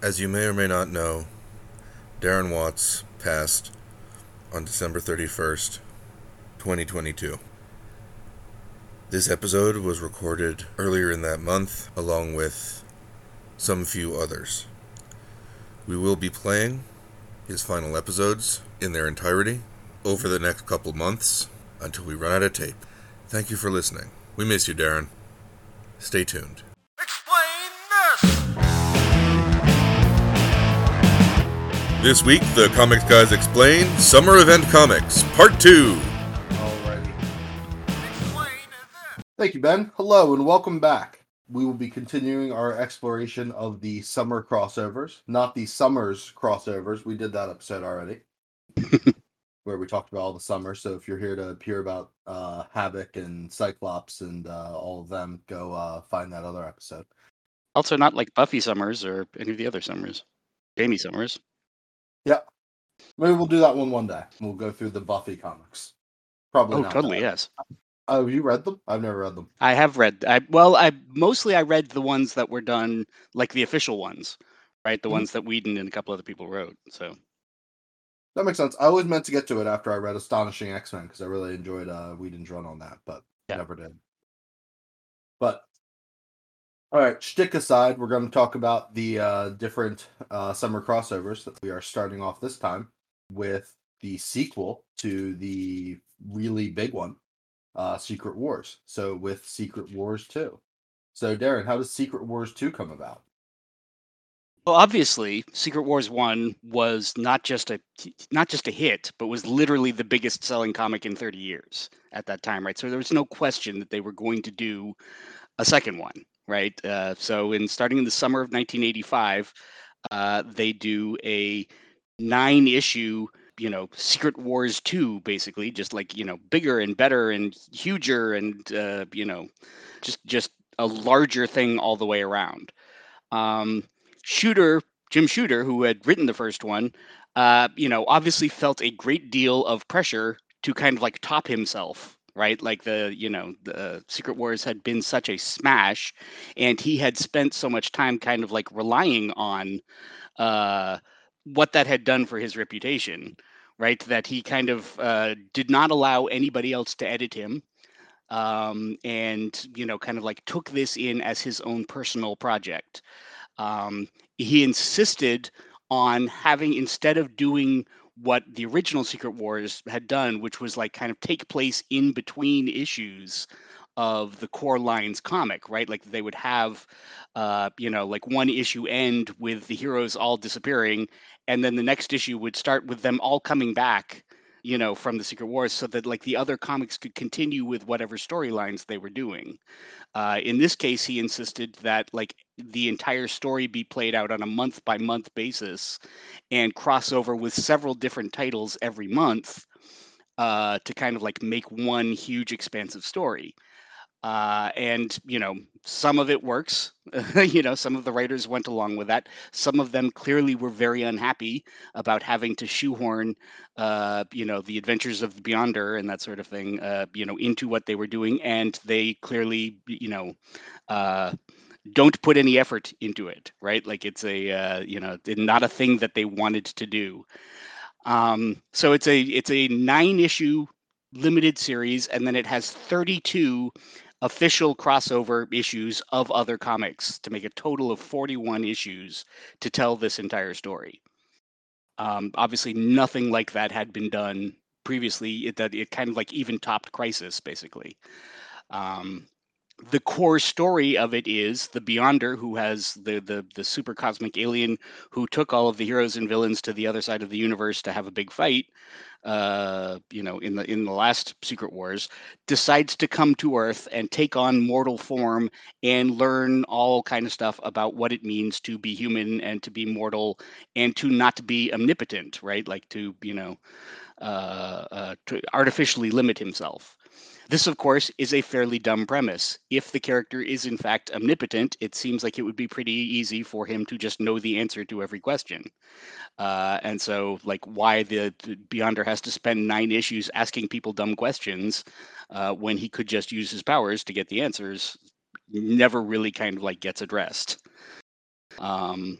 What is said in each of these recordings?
As you may or may not know, Darren Watts passed on December 31st, 2022. This episode was recorded earlier in that month, along with some few others. We will be playing his final episodes in their entirety over the next couple months until we run out of tape. Thank you for listening. We miss you, Darren. Stay tuned. This week, the Comics Guys Explain Summer Event Comics, Part 2. Alrighty. Explain this! Thank you, Ben. Hello and welcome back. We will be continuing our exploration of the summer crossovers, not the summers crossovers. We did that episode already, where we talked about all the summers. So if you're here to hear about uh, Havoc and Cyclops and uh, all of them, go uh, find that other episode. Also, not like Buffy Summers or any of the other Summers. Jamie Summers. Maybe we'll do that one one day. We'll go through the Buffy comics. Probably. Oh, not totally. that. Yes, Oh, you read them? I've never read them. I have read. I well, I mostly I read the ones that were done like the official ones, right? The Mhm. ones that Whedon and a couple other people wrote. So That makes sense. I always meant to get to it after I read Astonishing X Men because I really enjoyed uh, Whedon's run on that, but Yeah. never did. But all right, shtick aside, we're going to talk about the uh, different uh, summer crossovers that we are starting off this time with the sequel to the really big one, uh, Secret Wars. So with Secret Wars two. So Darren, how does Secret Wars two come about? Well, obviously, Secret Wars One was not just a not just a hit, but was literally the biggest selling comic in 30 years at that time, right? So there was no question that they were going to do a second one, right? Uh, so in starting in the summer of 1985, uh, they do a nine issue, you know, Secret Wars Two, basically, just like you know, bigger and better and huger and uh, you know, just just a larger thing all the way around. Um, Shooter, Jim Shooter, who had written the first one, uh, you know, obviously felt a great deal of pressure to kind of like top himself, right? Like the, you know, the Secret Wars had been such a smash, and he had spent so much time kind of like relying on uh, what that had done for his reputation, right? That he kind of uh, did not allow anybody else to edit him um, and you know kind of like took this in as his own personal project um, he insisted on having instead of doing what the original secret wars had done which was like kind of take place in between issues of the core lines comic right like they would have uh, you know like one issue end with the heroes all disappearing and then the next issue would start with them all coming back you know, from the Secret Wars, so that like the other comics could continue with whatever storylines they were doing. Uh, in this case, he insisted that like the entire story be played out on a month by month basis, and cross over with several different titles every month uh, to kind of like make one huge expansive story. Uh, and you know, some of it works. you know, some of the writers went along with that. Some of them clearly were very unhappy about having to shoehorn uh, you know, the adventures of the Beyonder and that sort of thing, uh, you know, into what they were doing, and they clearly, you know, uh, don't put any effort into it, right? Like it's a, uh, you know, not a thing that they wanted to do. Um, so it's a it's a nine issue limited series, and then it has 32 official crossover issues of other comics to make a total of 41 issues to tell this entire story. Um, obviously, nothing like that had been done previously. It that it kind of like even topped Crisis, basically. Um, the core story of it is the Beyonder, who has the the the super cosmic alien who took all of the heroes and villains to the other side of the universe to have a big fight. Uh, you know, in the in the last Secret Wars, decides to come to Earth and take on mortal form and learn all kind of stuff about what it means to be human and to be mortal and to not be omnipotent, right? Like to you know, uh, uh, to artificially limit himself. This, of course, is a fairly dumb premise. If the character is in fact omnipotent, it seems like it would be pretty easy for him to just know the answer to every question. Uh, and so, like, why the, the Beyonder has to spend nine issues asking people dumb questions uh, when he could just use his powers to get the answers never really kind of like gets addressed. Um,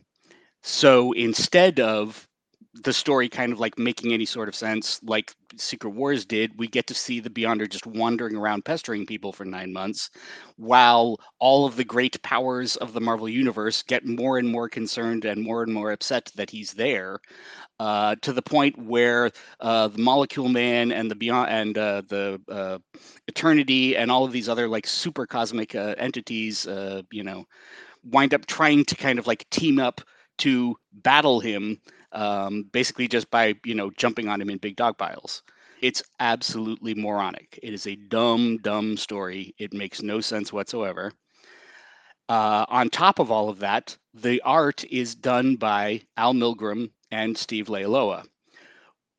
So instead of the story kind of like making any sort of sense, like Secret Wars did, we get to see the Beyonder just wandering around pestering people for nine months, while all of the great powers of the Marvel Universe get more and more concerned and more and more upset that he's there, uh, to the point where uh, the Molecule Man and the Beyond and uh, the uh, Eternity and all of these other like super cosmic uh, entities, uh, you know, wind up trying to kind of like team up to battle him um, basically just by you know jumping on him in big dog piles. It's absolutely moronic. It is a dumb, dumb story. It makes no sense whatsoever. Uh, on top of all of that, the art is done by Al Milgrom and Steve Leialoha.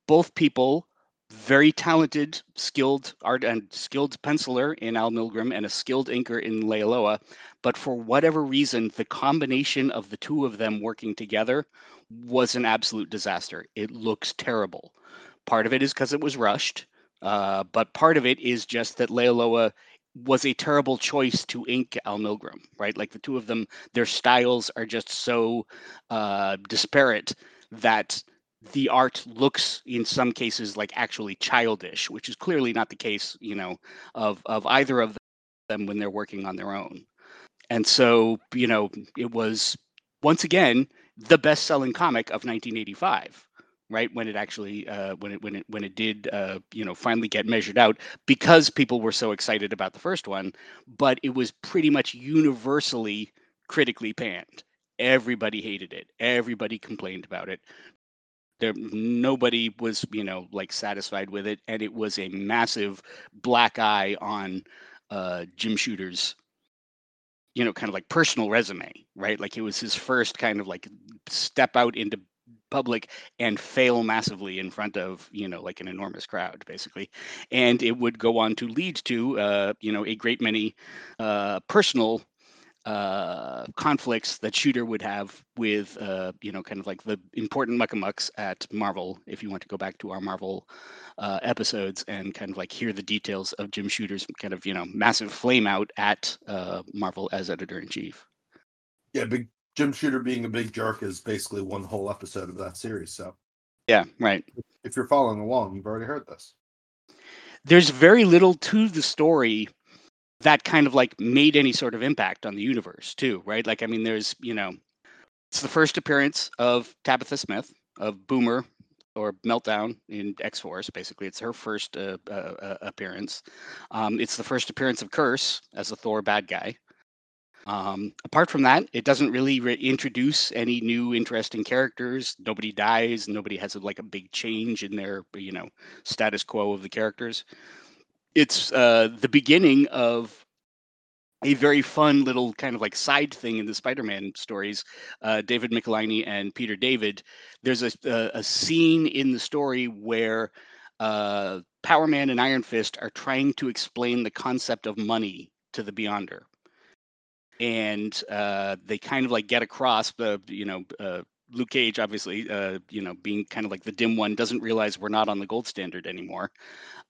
Both people, very talented, skilled art and skilled penciler in Al Milgrom and a skilled inker in Leialoha. But for whatever reason, the combination of the two of them working together was an absolute disaster. It looks terrible. Part of it is because it was rushed, uh, but part of it is just that Leialoha was a terrible choice to ink Al Milgrom, right? Like the two of them, their styles are just so uh, disparate that the art looks in some cases like actually childish, which is clearly not the case, you know, of of either of them when they're working on their own. And so, you know, it was once again the best-selling comic of 1985 right? When it actually uh, when it when it when it did uh, you know finally get measured out because people were so excited about the first one but it was pretty much universally critically panned. Everybody hated it. Everybody complained about it. There nobody was you know like satisfied with it and it was a massive black eye on uh, jim shooter's you know, kind of like personal resume, right? Like it was his first kind of like step out into public and fail massively in front of you know like an enormous crowd basically and it would go on to lead to uh, you know a great many uh, personal uh, conflicts that Shooter would have with, uh, you know, kind of like the important muckamucks at Marvel. If you want to go back to our Marvel uh, episodes and kind of like hear the details of Jim Shooter's kind of, you know, massive flame out at uh, Marvel as editor in chief. Yeah, big Jim Shooter being a big jerk is basically one whole episode of that series. So, yeah, right. If you're following along, you've already heard this. There's very little to the story that kind of like made any sort of impact on the universe too, right? Like, I mean, there's, you know, it's the first appearance of Tabitha Smith of Boomer or Meltdown in X Force. Basically, it's her first uh, uh, uh, appearance. Um, it's the first appearance of Kurse as a Thor bad guy. Um, apart from that, it doesn't really re- introduce any new interesting characters. Nobody dies. Nobody has a, like a big change in their, you know, status quo of the characters it's uh, the beginning of a very fun little kind of like side thing in the Spider-Man stories. Uh, David Michelinie and Peter David. There's a, a, a scene in the story where uh, Power Man and Iron Fist are trying to explain the concept of money to the Beyonder, and uh, they kind of like get across the you know. Uh, Luke Cage, obviously, uh, you know, being kind of like the dim one, doesn't realize we're not on the gold standard anymore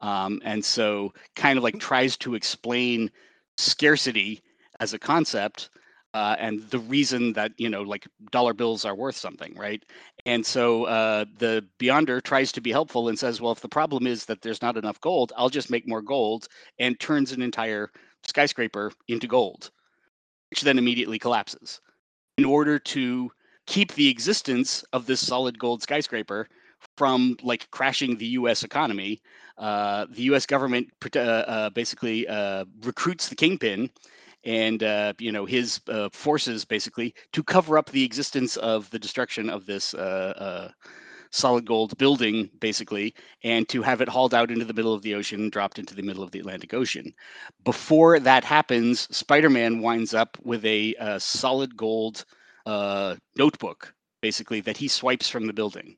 um, and so kind of like tries to explain scarcity as a concept uh, and the reason that you know like dollar bills are worth something right? And so uh, the beyonder tries to be helpful and says well if the problem is that there's not enough gold i'll just make more gold and turns an entire skyscraper into gold which then immediately collapses. In order to keep the existence of this solid gold skyscraper from like crashing the U.S. economy. Uh, the U.S. government uh, uh, basically uh, recruits the kingpin and uh, you know his uh, forces basically to cover up the existence of the destruction of this solid gold building basically and to have it hauled out into the middle of the ocean dropped into the middle of the atlantic ocean before that happens spider-man winds up with a, a solid gold notebook basically that he swipes from the building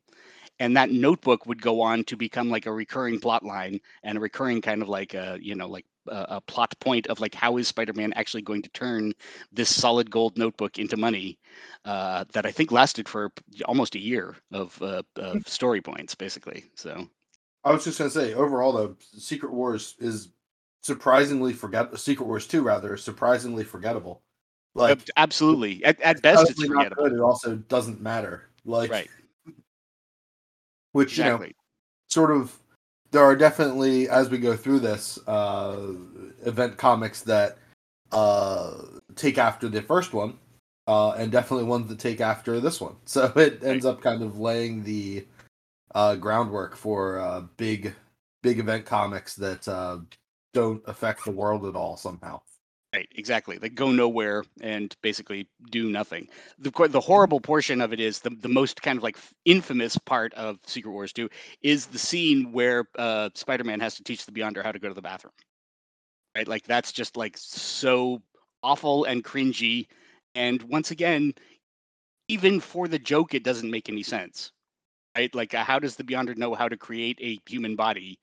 and that notebook would go on to become like a recurring plot line and a recurring kind of like a you know like a, a plot point of like how is spider-man actually going to turn this solid gold notebook into money uh, that i think lasted for almost a year of, uh, of mm. story points basically so i was just going to say overall though secret wars is surprisingly forget secret wars 2 rather surprisingly forgettable Like Absolutely. At, at best, it's forgettable. good. It also doesn't matter. Like Right. Which you know sort of there are definitely as we go through this uh event comics that uh take after the first one uh and definitely ones that take after this one. So it ends up kind of laying the uh groundwork for uh big big event comics that uh don't affect the world at all somehow Right, exactly. Like go nowhere and basically do nothing. The the horrible portion of it is the the most kind of like infamous part of Secret Wars 2 is the scene where uh, Spider-Man has to teach the Beyonder how to go to the bathroom. Right, like that's just like so awful and cringy. And once again, even for the joke, it doesn't make any sense. Right, like how does the Beyonder know how to create a human body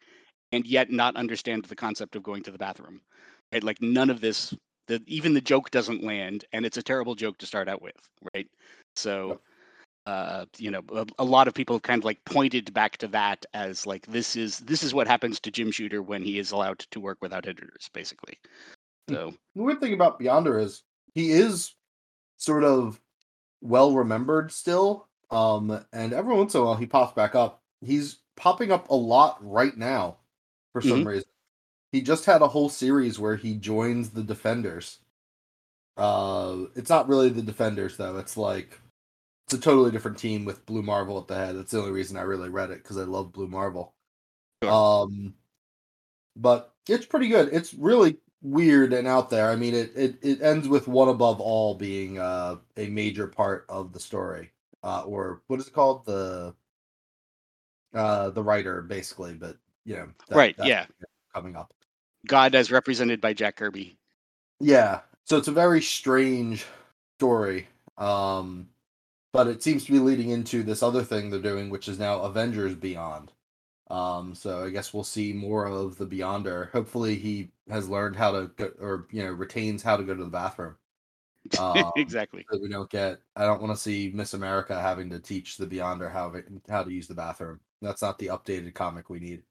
and yet not understand the concept of going to the bathroom? Right? Like none of this, the even the joke doesn't land, and it's a terrible joke to start out with, right? So, uh, you know, a, a lot of people kind of like pointed back to that as like this is this is what happens to Jim Shooter when he is allowed to work without editors, basically. So the weird thing about Beyonder is he is sort of well remembered still. Um, and every once in a while he pops back up. He's popping up a lot right now for some reason. He just had a whole series where he joins the Defenders. Uh, it's not really the Defenders though. It's like it's a totally different team with Blue Marvel at the head. That's the only reason I really read it because I love Blue Marvel. Sure. Um, but it's pretty good. It's really weird and out there. I mean, it it, it ends with one above all being uh, a major part of the story, uh, or what is it called? The uh, the writer, basically. But you know, that- right, yeah, coming up. God as represented by Jack Kirby. Yeah, so it's a very strange story. Um, but it seems to be leading into this other thing they're doing, which is now Avengers Beyond. Um, so I guess we'll see more of the Beyonder. Hopefully, he has learned how to go, or you know, retains how to go to the bathroom. Um, exactly. that we don't get. I don't want to see Miss America having to teach the Beyonder how how to use the bathroom. That's not the updated comic we need.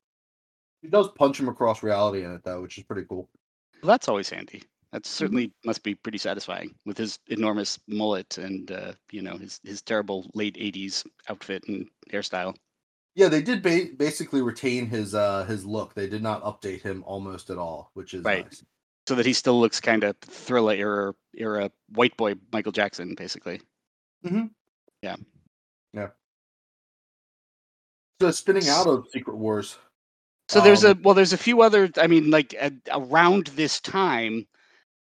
He does punch him across reality in it though, which is pretty cool. Well, that's always handy. That Mm-hmm. certainly must be pretty satisfying with his enormous mullet and uh, you know his his terrible late '80s outfit and hairstyle. Yeah, they did ba- basically retain his uh his look. They did not update him almost at all, which is Right. nice. so that he still looks kind of thriller era era white boy Michael Jackson, basically. Mm-hmm. Yeah. Yeah. So spinning out of Secret Wars. So there's Um, a well, there's a few other. I mean, like around this time,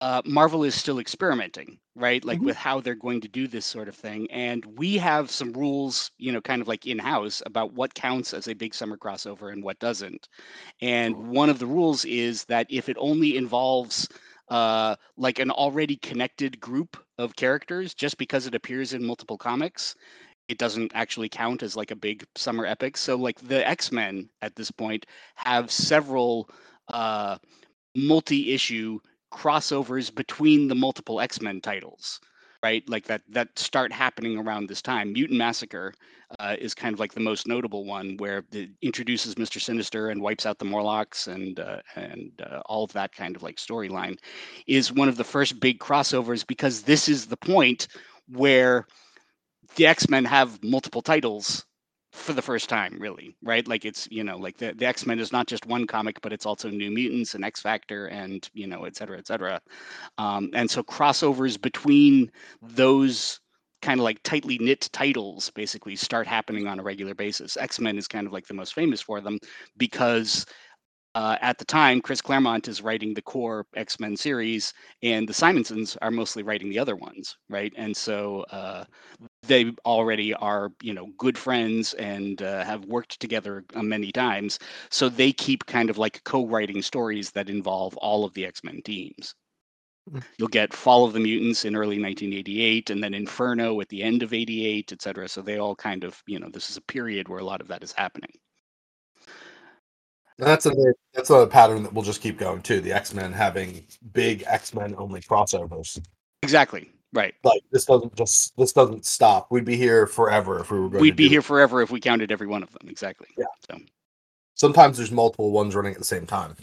uh, Marvel is still experimenting, right? Like Mhm. with how they're going to do this sort of thing, and we have some rules, you know, kind of like in house about what counts as a big summer crossover and what doesn't. And one of the rules is that if it only involves uh, like an already connected group of characters, just because it appears in multiple comics, it doesn't actually count as like a big summer epic. So like the X-Men at this point have several uh multi-issue crossovers between the multiple X-Men titles. Right, like that that start happening around this time. Mutant Massacre uh, is kind of like the most notable one, where it introduces Mister Sinister and wipes out the Morlocks and uh, and uh, all of that kind of like storyline. Is one of the first big crossovers because this is the point where the X-Men have multiple titles for the first time, really, right? Like it's, you know, like the, the X-Men is not just one comic, but it's also New Mutants and X Factor and, you know, et cetera, et cetera. Um, and so crossovers between those kind of like tightly knit titles basically start happening on a regular basis. X-Men is kind of like the most famous for them because uh, at the time, Chris Claremont is writing the core X Men series, and the Simonsons are mostly writing the other ones, right? And so uh, they already are, you know, good friends and uh, have worked together uh, many times. So they keep kind of like co-writing stories that involve all of the X Men teams. Mm. You'll get Fall of the Mutants in early 1988, and then Inferno at the end of 88, et cetera. So they all kind of, you know, this is a period where a lot of that is happening. And that's a that's a pattern that we'll just keep going too. The X Men having big X Men only crossovers. Exactly. Right. Like this doesn't just this doesn't stop. We'd be here forever if we were going. We'd to be here it. forever if we counted every one of them. Exactly. Yeah. So. Sometimes there's multiple ones running at the same time.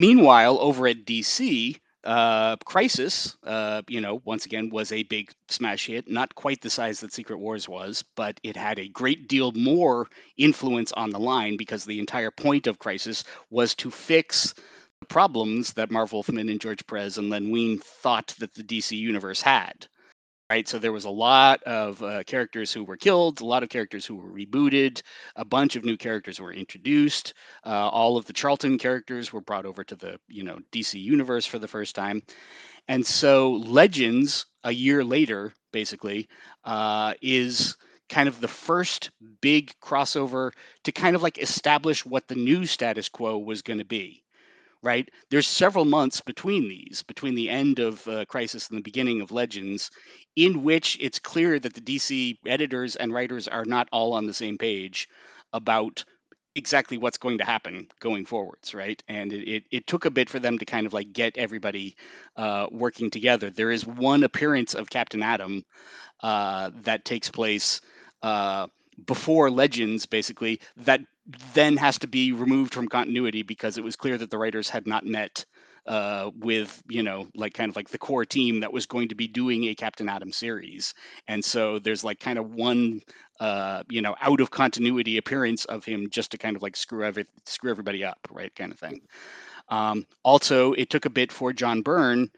Meanwhile, over at DC, uh, Crisis, uh, you know, once again was a big smash hit, not quite the size that Secret Wars was, but it had a great deal more influence on the line because the entire point of Crisis was to fix problems that Marv Wolfman and George Perez and Len Wein thought that the DC universe had. Right, so there was a lot of uh, characters who were killed, a lot of characters who were rebooted, a bunch of new characters were introduced. Uh, all of the Charlton characters were brought over to the you know DC universe for the first time, and so Legends a year later, basically, uh, is kind of the first big crossover to kind of like establish what the new status quo was going to be right? There's several months between these, between the end of uh, Crisis and the beginning of Legends, in which it's clear that the DC editors and writers are not all on the same page about exactly what's going to happen going forwards, right? And it, it, it took a bit for them to kind of like get everybody uh, working together. There is one appearance of Captain Atom uh, that takes place uh, before Legends, basically, that then has to be removed from continuity because it was clear that the writers had not met uh, with you know like kind of like the core team that was going to be doing a Captain Atom series, and so there's like kind of one uh, you know out of continuity appearance of him just to kind of like screw every screw everybody up, right, kind of thing. Um, also, it took a bit for John Byrne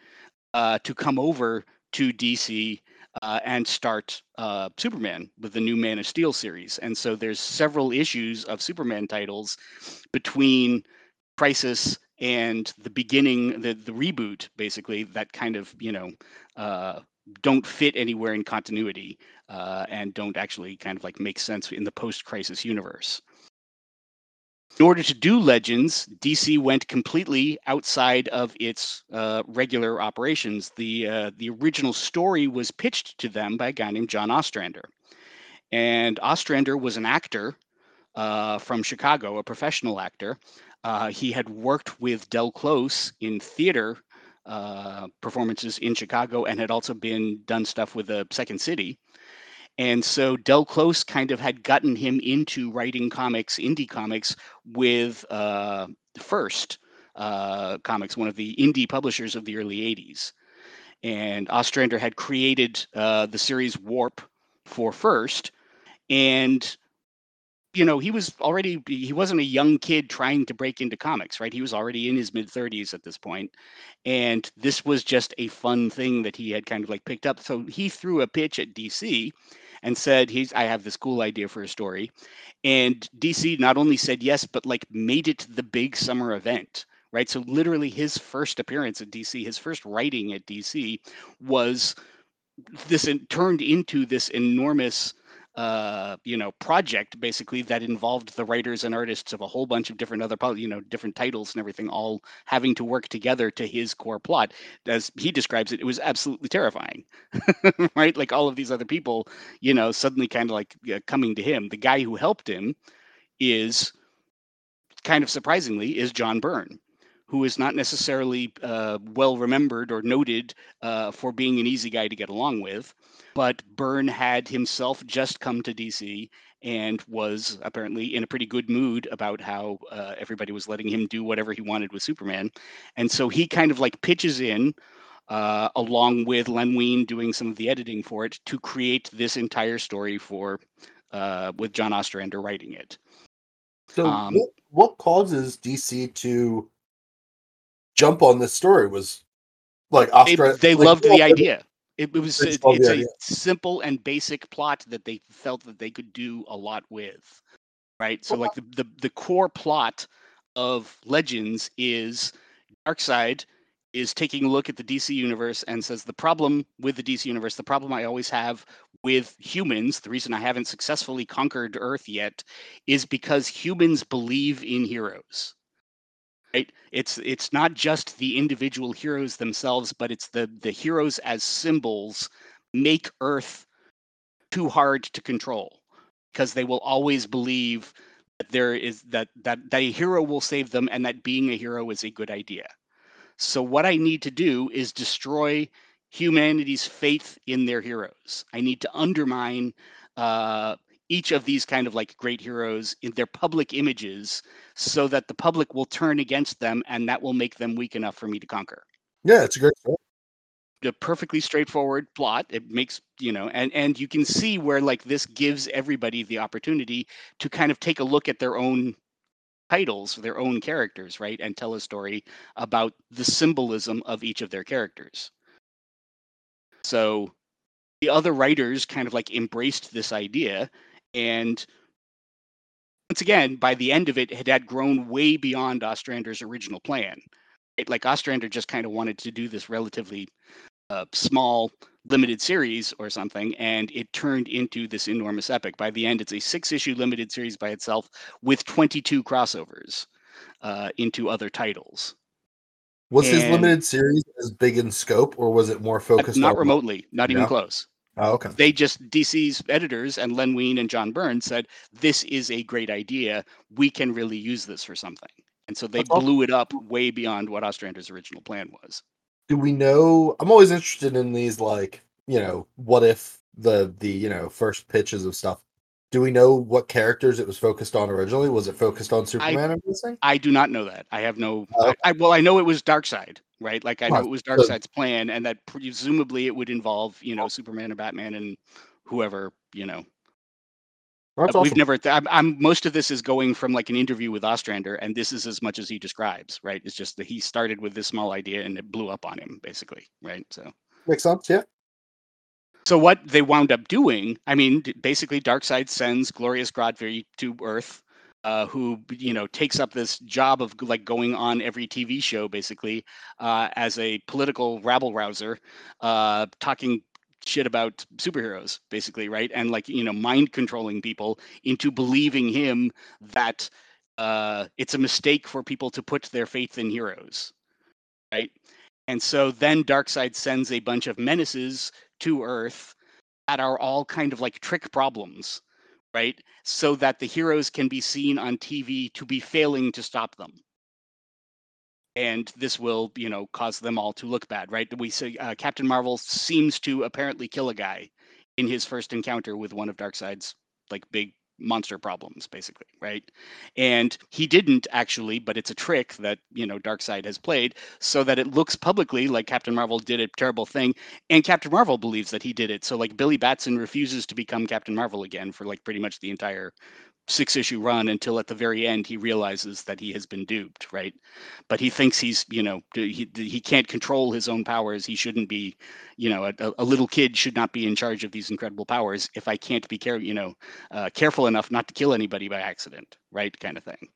uh, to come over to DC uh, and start uh, Superman with the new Man of Steel series. And so there's several issues of Superman titles between Crisis and the beginning, the the reboot, basically that kind of you know uh, don't fit anywhere in continuity uh, and don't actually kind of like make sense in the post-crisis universe. In order to do Legends, DC went completely outside of its uh, regular operations. The uh, the original story was pitched to them by a guy named John Ostrander, and Ostrander was an actor uh, from Chicago, a professional actor. Uh, he had worked with Del Close in theater uh, performances in Chicago and had also been done stuff with the Second City. And so Del Close kind of had gotten him into writing comics, indie comics, with uh, First uh, Comics, one of the indie publishers of the early 80s. And Ostrander had created uh, the series Warp for First. And, you know, he was already, he wasn't a young kid trying to break into comics, right? He was already in his mid 30s at this point. And this was just a fun thing that he had kind of like picked up. So he threw a pitch at DC and said he's I have this cool idea for a story. And DC not only said yes, but like made it the big summer event. Right. So literally his first appearance at DC, his first writing at DC was this in, turned into this enormous uh, you know, project basically that involved the writers and artists of a whole bunch of different other, you know, different titles and everything, all having to work together to his core plot. As he describes it, it was absolutely terrifying, right? Like all of these other people, you know, suddenly kind of like coming to him. The guy who helped him is kind of surprisingly is John Byrne who is not necessarily uh, well remembered or noted uh, for being an easy guy to get along with. But Byrne had himself just come to DC and was apparently in a pretty good mood about how uh, everybody was letting him do whatever he wanted with Superman. And so he kind of like pitches in. Uh, along with Len Wein doing some of the editing for it to create this entire story for uh, with John Ostrander writing it. So, Um, what, what causes DC to jump on this story? Was like they, they like, loved the idea. It, it was it- it's a simple and basic plot that they felt that they could do a lot with, right? So like the the, the core plot of Legends is Darkseid is taking a look at the DC universe and says the problem with the DC universe, the problem I always have with humans, the reason I haven't successfully conquered Earth yet, is because humans believe in heroes right? It's it's not just the individual heroes themselves but it's the the heroes as symbols make earth too hard to control because they will always believe that there is that that that a hero will save them and that being a hero is a good idea. So what i need to do is destroy humanity's faith in their heroes. I need to undermine uh, each of these kind of like great heroes in their public images so that the public will turn against them and that will make them weak enough for me to conquer Yeah, it's a great story. a perfectly straightforward plot it makes you know and and you can see where like this gives everybody the opportunity to kind of take a look at their own titles their own characters right and tell a story about the symbolism of each of their characters so the other writers kind of like embraced this idea and once again by the end of it it had grown way beyond ostrander's original plan Right? like ostrander just kind of wanted to do this relatively uh, small limited series or something and it turned into this enormous epic by the end it's a six issue limited series by itself with 22 crossovers uh, into other titles Was his limited series as big in scope, or was it more focused? not remotely not even close Oh, okay. they just DC's editors and Len Wein and John Byrne said this is a great idea. We can really use this for something, and so they blew it up way beyond what Ostrander's original plan was. Do we know? I'm always interested in these, like you know, what if the the you know first pitches of stuff. Do we know what characters it was focused on originally? Was it focused on Superman? I'm. I do not know that. I have no. Oh. I, I, well, I know it was Darkseid, right? Like I know it was Darkseid's plan, and that presumably it would involve you know Superman and Batman and whoever you know. That's. We've never. Th- I'm, I'm. Most of this is going from like an interview with Ostrander, and this is as much as he describes, right? It's just that he started with this small idea and it blew up on him, basically, right? So. Makes sense. Yeah. So what they wound up doing, I mean, basically, Darkseid sends Glorious Godfrey to Earth, uh, who you know takes up this job of like going on every TV show, basically, uh, as a political rabble rouser, uh, talking shit about superheroes, basically, right? And like you know, mind controlling people into believing him that uh, it's a mistake for people to put their faith in heroes, right? And so then Darkseid sends a bunch of menaces to Earth that are all kind of like trick problems, right? So that the heroes can be seen on TV to be failing to stop them. And this will, you know, cause them all to look bad, right? We say uh, Captain Marvel seems to apparently kill a guy in his first encounter with one of Darkseid's like big monster problems, basically, right? And he didn't actually, but it's a trick that you know Darkseid has played so that it looks publicly like Captain Marvel did a terrible thing, and Captain Marvel believes that he did it. So like Billy Batson refuses to become Captain Marvel again for like pretty much the entire six issue run until at the very end he realizes that he has been duped, right? But he thinks he's you know he he can't control his own powers. He shouldn't be, you know, a, a little kid should not be in charge of these incredible powers if I can't be care you know uh, careful enough not to kill anybody by accident, right? Kind of thing.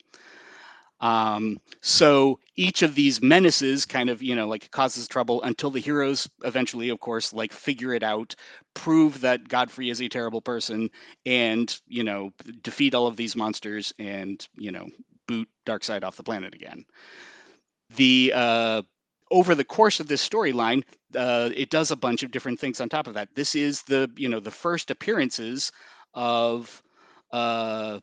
Um, so each of these menaces kind of, you know, like causes trouble until the heroes eventually, of course, like figure it out, prove that Godfrey is a terrible person, and you know, defeat all of these monsters and you know, boot Darkseid off the planet again. The uh, over the course of this storyline, uh, it does a bunch of different things on top of that. This is the you know the first appearances of uh,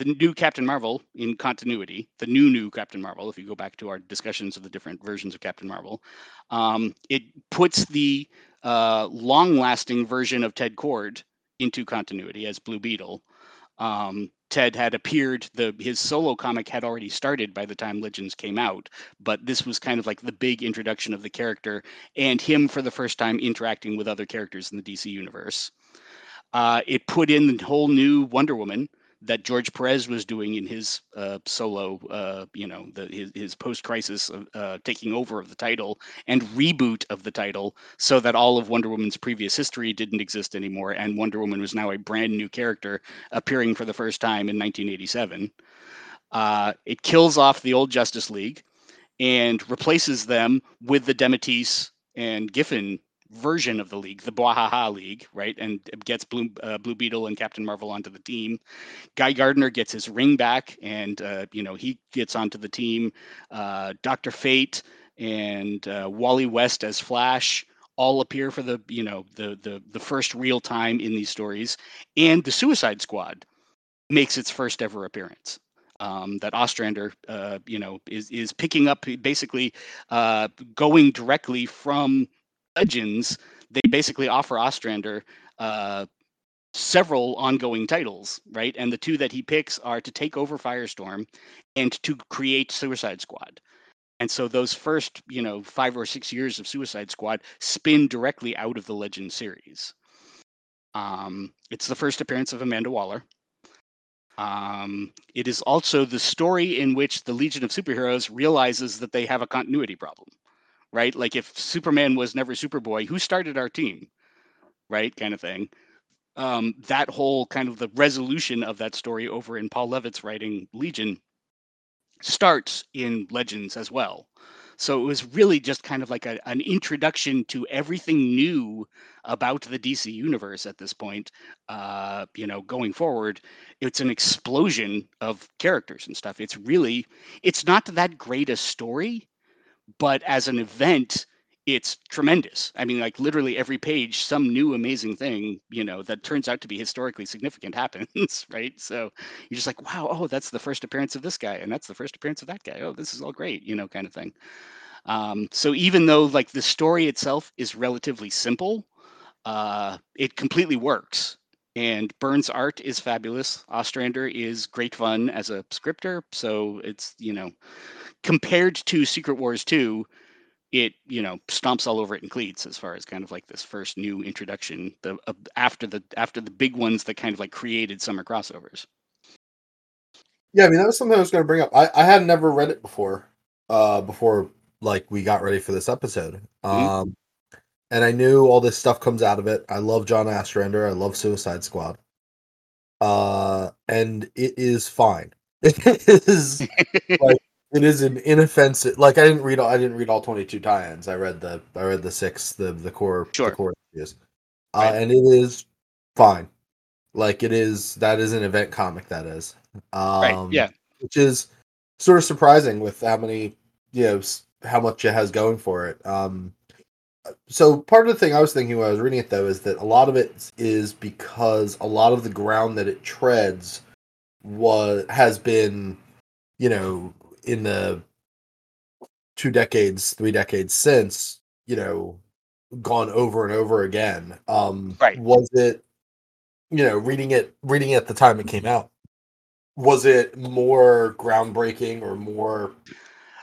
the new Captain Marvel in continuity, the new new Captain Marvel. If you go back to our discussions of the different versions of Captain Marvel, um, it puts the uh, long-lasting version of Ted Kord into continuity as Blue Beetle. Um, Ted had appeared; the his solo comic had already started by the time Legends came out, but this was kind of like the big introduction of the character and him for the first time interacting with other characters in the DC universe. Uh, it put in the whole new Wonder Woman that George Perez was doing in his uh, solo, uh, you know, the, his, his post-crisis uh, taking over of the title and reboot of the title, so that all of Wonder Woman's previous history didn't exist anymore, and Wonder Woman was now a brand new character appearing for the first time in 1987. Uh, it kills off the old Justice League and replaces them with the DeMatteis and Giffen version of the league, the Bwahaha League, right? And gets Blue, uh, Blue Beetle and Captain Marvel onto the team. Guy Gardner gets his ring back, and uh, you know he gets onto the team. Uh, Doctor Fate and uh, Wally West as Flash all appear for the you know the the the first real time in these stories, and the Suicide Squad makes its first ever appearance. Um, that Ostrander, uh, you know, is is picking up basically uh, going directly from Legends. They basically offer Ostrander uh, several ongoing titles, right? And the two that he picks are to take over Firestorm and to create Suicide Squad. And so those first, you know, five or six years of Suicide Squad spin directly out of the Legend series. Um, it's the first appearance of Amanda Waller. Um, it is also the story in which the Legion of Superheroes realizes that they have a continuity problem, right? Like if Superman was never Superboy, who started our team, right? Kind of thing. Um, that whole kind of the resolution of that story over in Paul Levitz writing Legion starts in Legends as well. So it was really just kind of like a, an introduction to everything new about the DC universe at this point. Uh, you know, going forward, it's an explosion of characters and stuff. It's really, it's not that great a story, but as an event, it's tremendous. I mean, like literally every page, some new amazing thing, you know, that turns out to be historically significant happens, right? So you're just like, wow, oh, that's the first appearance of this guy, and that's the first appearance of that guy. Oh, this is all great, you know, kind of thing. Um, so even though like the story itself is relatively simple, uh, it completely works. And Byrne's art is fabulous. Ostrander is great fun as a scripter. So it's, you know, compared to Secret Wars 2, it you know stomps all over it in cleats as far as kind of like this first new introduction the uh, after the after the big ones that kind of like created summer crossovers Yeah, I mean that was something I was going to bring up. I, I had never read it before, uh, before like we got ready for this episode. Um, and I knew all this stuff comes out of it. I love John Ostrander. I love Suicide Squad. Uh, and it is fine. It is like it is an inoffensive. Like I didn't read all. I didn't read all twenty two tie-ins. I read the. I read the six. The the core. Sure. The core issues. Uh, Right. and it is fine. Like it is. That is an event comic. That is. Um, right yeah which is sort of surprising with how many you know how much it has going for it um so part of the thing i was thinking when i was reading it though is that a lot of it is because a lot of the ground that it treads was has been you know in the two decades three decades since you know gone over and over again um Right. was it you know reading it reading it at the time it came out was it more groundbreaking or more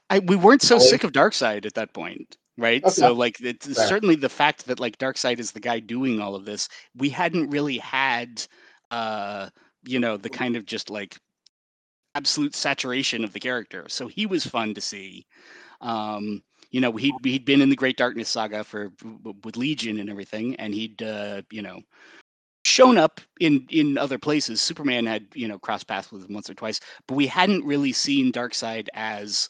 I, we weren't so Oh. sick of Darkseid at that point, right? Okay. So like certainly the fact that like Darkseid is the guy doing all of this, we hadn't really had uh you know the kind of just like absolute saturation of the character. So he was fun to see. Um you know, he'd he'd been in the Great Darkness saga for with Legion and everything, and he'd uh, you know shown up in in other places. Superman had you know crossed paths with him once or twice, but we hadn't really seen Darkseid as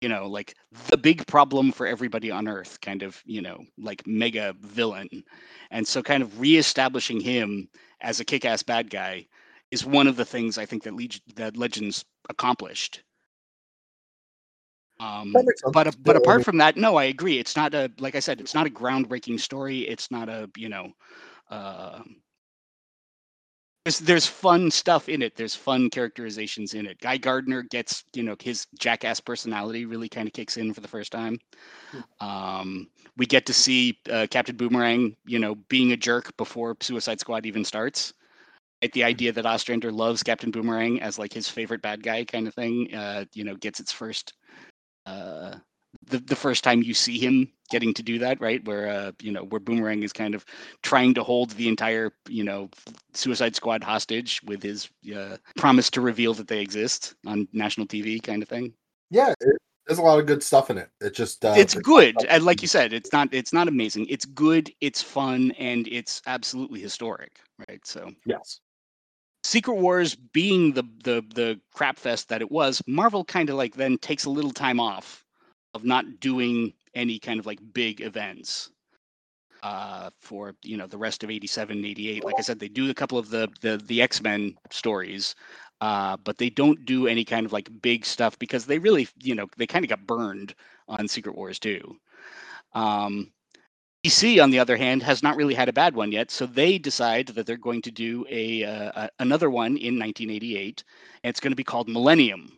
you know like the big problem for everybody on Earth, kind of you know like mega villain, and so kind of reestablishing him as a kick-ass bad guy is one of the things I think that Legion that Legends accomplished. Um, That makes sense. but but apart from that, no, I agree. It's not a like I said, it's not a groundbreaking story. It's not a you know, uh, there's there's fun stuff in it. There's fun characterizations in it. Guy Gardner gets you know his jackass personality really kind of kicks in for the first time. Um, we get to see uh, Captain Boomerang, you know, being a jerk before Suicide Squad even starts. The idea that Ostrander loves Captain Boomerang as like his favorite bad guy kind of thing, uh, you know, gets its first uh the, the first time you see him getting to do that right? Where uh you know where boomerang is kind of trying to hold the entire you know suicide squad hostage with his uh, promise to reveal that they exist on national tv kind of thing. Yeah it, there's a lot of good stuff in it. It just uh, it's good and like you said it's not it's not amazing. It's good it's fun and it's absolutely historic right? So yes Secret Wars being the the the crap fest that it was, Marvel kind of like then takes a little time off of not doing any kind of like big events uh for you know the rest of 87 and 88 like i said they do a couple of the the the x-men stories uh but they don't do any kind of like big stuff because they really you know they kind of got burned on secret wars too. Um DC, on the other hand, has not really had a bad one yet, so they decide that they're going to do a, uh, another one in 1988, and it's going to be called Millennium.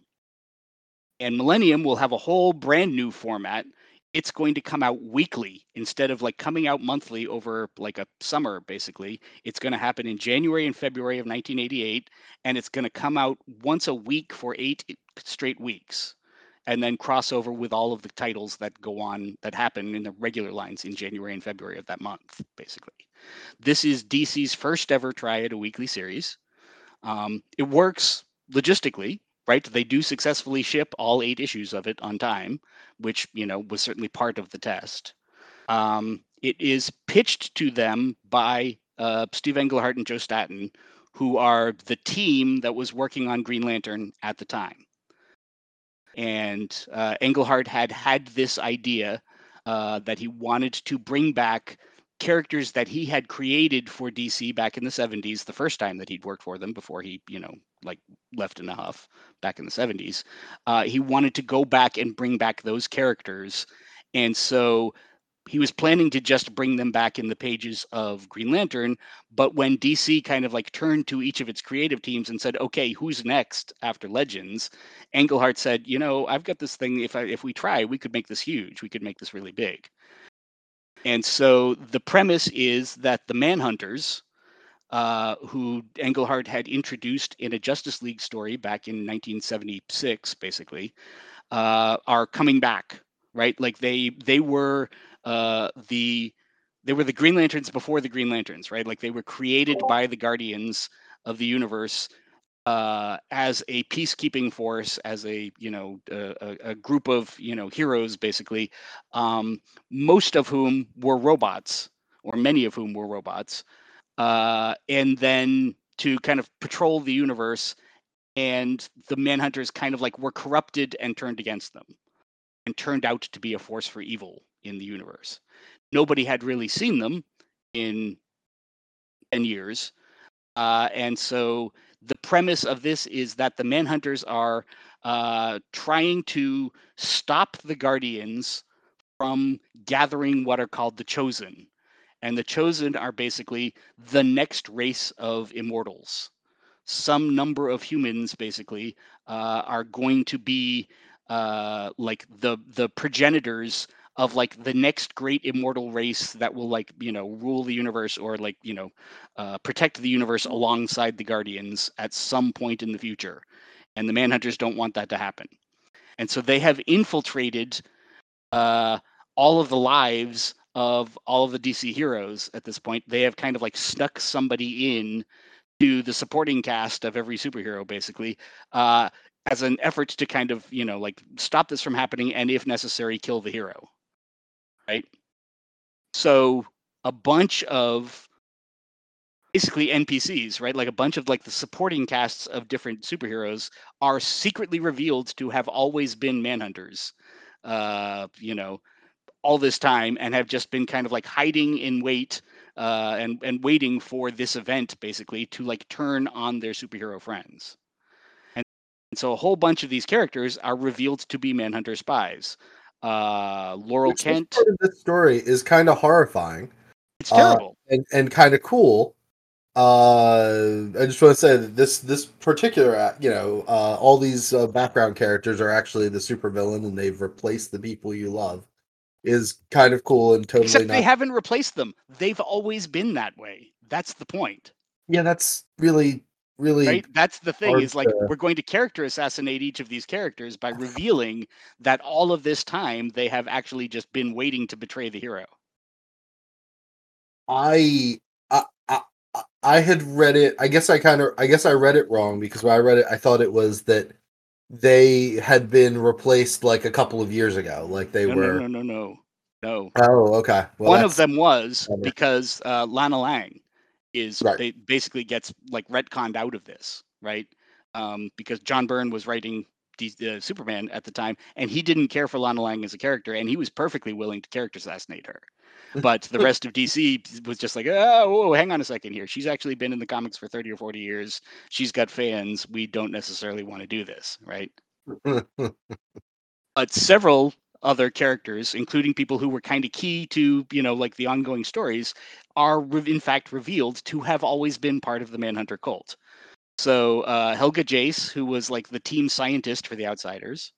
And Millennium will have a whole brand new format. It's going to come out weekly instead of like coming out monthly over like a summer, basically. It's going to happen in January and February of 1988, and it's going to come out once a week for eight straight weeks. And then cross over with all of the titles that go on that happen in the regular lines in January and February of that month, basically. This is DC's first ever try at a weekly series. Um, it works logistically, right? They do successfully ship all eight issues of it on time, which you know was certainly part of the test. Um, it is pitched to them by uh, Steve Englehart and Joe Staton, who are the team that was working on Green Lantern at the time. And uh, had had this idea uh, that he wanted to bring back characters that he had created for DC back in the 70s, the first time that he'd worked for them before he, you know, like left in a huff back in the 70s. Uh, he wanted to go back and bring back those characters. And so he was planning to just bring them back in the pages of Green Lantern, but when DC kind of like turned to each of its creative teams and said, "Okay, who's next after Legends?" Englehart said, "You know, I've got this thing. If I, if we try, we could make this huge. We could make this really big." And so the premise is that the Manhunters, uh, who Englehart had introduced in a Justice League story back in 1976, basically, uh, are coming back. Right, like they they were uh, the they were the Green Lanterns before the Green Lanterns, right? Like they were created by the Guardians of the Universe uh, as a peacekeeping force, as a you know a, a group of you know heroes, basically, um, most of whom were robots, or many of whom were robots, uh, and then to kind of patrol the universe, and the Manhunters kind of like were corrupted and turned against them, and turned out to be a force for evil in the universe. Nobody had really seen them in 10 years. Uh, and so the premise of this is that the Manhunters are uh, trying to stop the Guardians from gathering what are called the Chosen. And the Chosen are basically the next race of immortals. Some number of humans, basically, uh, are going to be uh, like the the progenitors of like the next great immortal race that will like you know rule the universe or like you know uh, protect the universe alongside the guardians at some point in the future and the manhunters don't want that to happen. And so they have infiltrated uh, all of the lives of all of the dc heroes at this point. They have kind of like snuck somebody in to the supporting cast of every superhero basically uh, as an effort to kind of you know like stop this from happening and if necessary kill the hero right? So a bunch of basically NPCs, right? Like a bunch of like the supporting casts of different superheroes are secretly revealed to have always been manhunters. Uh, you know, all this time and have just been kind of like hiding in wait uh, and and waiting for this event basically to like turn on their superhero friends. And, and so a whole bunch of these characters are revealed to be manhunter spies uh, Laurel Which Kent. this story is kind of horrifying It's uh, terrible. and, and kind of cool. Uh, I just want to say that this this particular, uh, you know, uh, all these uh, background characters are actually the supervillain, and they've replaced the people you love. Is kind of cool and totally Except not. they haven't replaced them. They've always been that way. That's the point, yeah, that's really really right? That's the thing. Is like to- we're going to character assassinate each of these characters by revealing that all of this time they have actually just been waiting to betray the hero. I, I I I- had read it. I guess I kind of I guess I read it wrong because when I read it, I thought it was that they had been replaced like a couple of years ago. Like they No, were. no, no, no, no, no. Oh, okay. Well, One of them was because uh, Lana Lang is Right. ba- basically gets like retconned out of this, right? Um, because John Byrne was writing the, uh, Superman at the time, and he didn't care for Lana Lang as a character, and he was perfectly willing to character assassinate her. But the rest of DC was just like, oh, whoa, hang on a second here. She's actually been in the comics for 30 or 40 years. She's got fans. We don't necessarily want to do this, right? but several other characters, including people who were kind of key to, you know, like the ongoing stories, are re- in fact revealed to have always been part of the Manhunter cult. So uh, Helga Jace, who was like the team scientist for the Outsiders,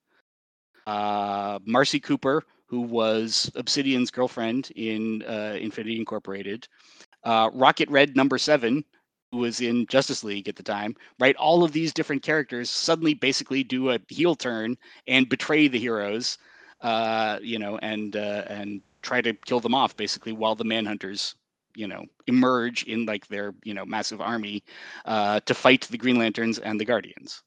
uh, Marcy Cooper, who was Obsidian's girlfriend in uh, Infinity Incorporated, uh, Rocket Red Number Seven, who was in Justice League at the time, right? All of these different characters suddenly basically do a heel turn and betray the heroes, uh, you know, and uh, and try to kill them off basically while the Manhunters, you know, emerge in like their you know massive army uh, to fight the Green Lanterns and the Guardians.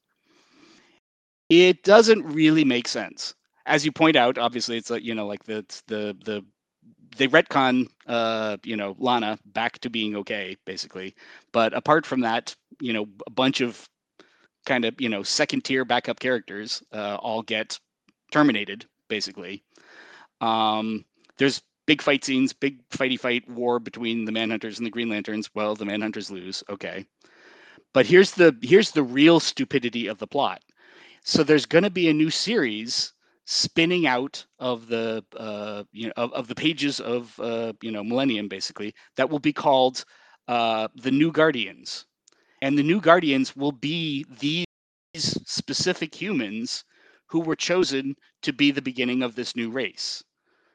It doesn't really make sense, as you point out. Obviously, it's like you know, like the the the they retcon uh you know lana back to being okay basically but apart from that you know a bunch of kind of you know second tier backup characters uh, all get terminated basically. Um there's big fight scenes big fighty fight war between the manhunters and the green lanterns. Well the manhunters lose okay. But here's the here's the real stupidity of the plot. So there's going to be a new series spinning out of the uh, you know of, of the pages of uh, you know Millennium basically that will be called uh, the New Guardians, and the New Guardians will be these specific humans who were chosen to be the beginning of this new race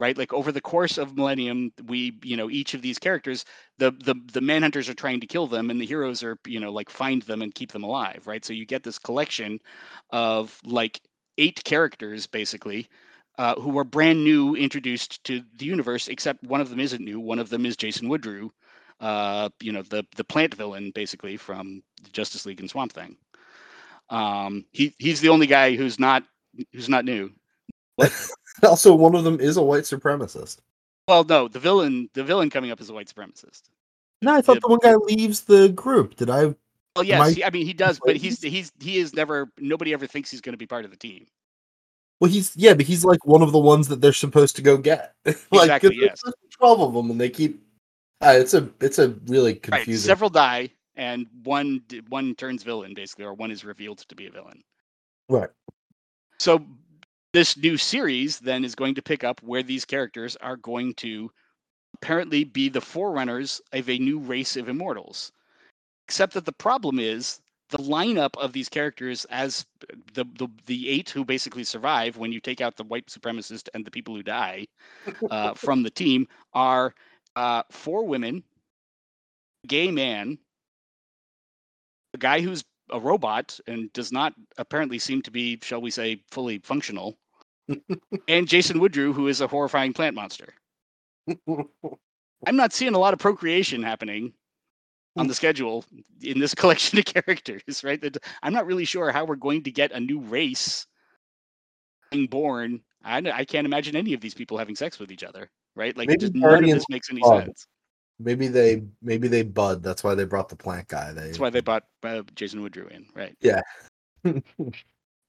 right? Like over the course of millennium we you know each of these characters the the the manhunters are trying to kill them and the heroes are you know like find them and keep them alive right? So you get this collection of like eight characters basically uh, who are brand new introduced to the universe except one of them isn't new. One of them is jason woodrue uh, you know the the plant villain basically from justice league and swamp thing. Um, he he's the only guy who's not who's not new also, one of them is a white supremacist. well no the villain the villain coming up is a white supremacist No, I thought Yeah. the one guy leaves the group. Did I? well yes I- he, i mean he does but he's he's he is never nobody ever thinks he's going to be part of the team Well, he's yeah, but he's like one of the ones that they're supposed to go get. like, Exactly, yes. Twelve of them, and they keep. Uh, it's a it's a really right confusing. several die and one one turns villain basically or one is revealed to be a villain Right. So this new series then is going to pick up where these characters are going to apparently be the forerunners of a new race of immortals. Except that the problem is the lineup of these characters as the the, the eight who basically survive when you take out the white supremacist and the people who die uh, from the team are uh, four women, gay man, a guy who's a robot and does not apparently seem to be, shall we say, fully functional, and Jason Woodrue, who is a horrifying plant monster. I'm not seeing a lot of procreation happening on the schedule in this collection of characters, right? That I'm not really sure how we're going to get a new race being born. I, I can't imagine any of these people having sex with each other, right? Like, just none of this makes any sense. Maybe they maybe they bud. That's why they brought the plant guy. They That's why they bought uh, Jason Woodrue in, right? Yeah.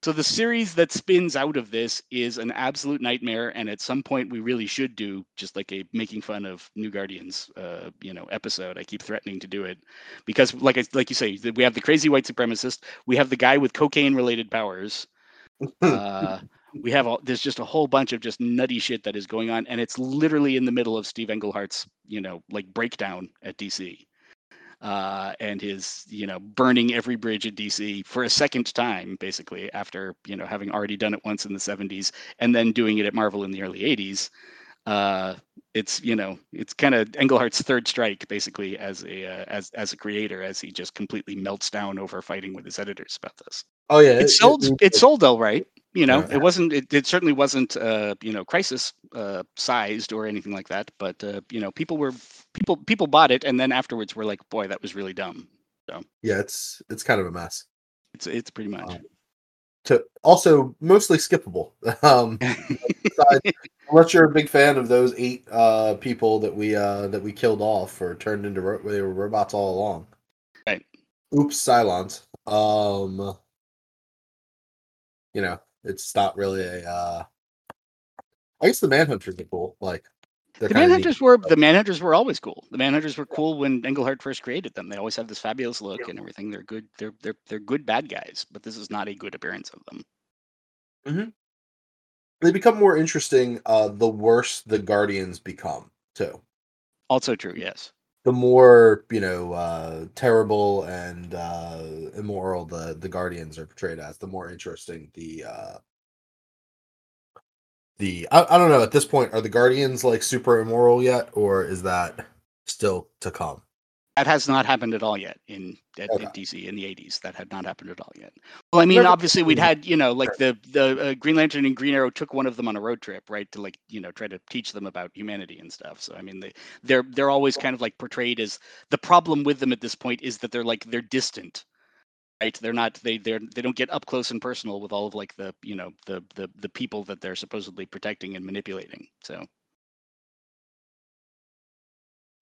So the series that spins out of this is an absolute nightmare, and at some point we really should do just like a making fun of New Guardians, uh, you know, episode. I keep threatening to do it because, like I, like you say, we have the crazy white supremacist, we have the guy with cocaine-related powers, uh, we have all, there's just a whole bunch of just nutty shit that is going on, and it's literally in the middle of Steve Englehart's, you know, like breakdown at DC uh, and his you know burning every bridge at DC for a second time, basically after you know having already done it once in the 70s and then doing it at Marvel in the early 80s. Uh, it's you know it's kind of Englehart's third strike basically as a uh, as as a creator as he just completely melts down over fighting with his editors about this. Oh yeah, It sold it sold all right. You know, Yeah. it wasn't it, it certainly wasn't uh, you know crisis uh, sized or anything like that, but uh, you know people were people people bought it and then afterwards were like, boy, that was really dumb. So yeah, it's it's kind of a mess. It's it's pretty much. Um, To also mostly skippable. Um, unless you're a big fan of those eight uh people that we uh that we killed off or turned into ro- they were robots all along. Right. Oops, Cylons. Um, you know, it's not really a. uh I guess the Manhunters are cool. Like the. Manhunters were the Manhunters were always cool. The Manhunters were cool when Englehart first created them. They always have this fabulous look and everything. They're good. They're they're they're good bad guys, but this is not a good appearance of them. They become more interesting. Uh, the worse the Guardians become too. Also true, yes. The more you know uh terrible and uh immoral the the guardians are portrayed as the more interesting the uh the I, I don't know at this point are the guardians like super immoral yet or is that still to come That has not happened at all yet in at, Okay. in DC in the '80s. That had not happened at all yet. Well, I mean, obviously we'd had you know like the the uh, Green Lantern and Green Arrow took one of them on a road trip, right, to like you know try to teach them about humanity and stuff. So I mean, they they're they're always kind of like portrayed as the problem with them at this point is that they're like they're distant, right? They're not they they're they don't get up close and personal with all of like the you know the the the people that they're supposedly protecting and manipulating. So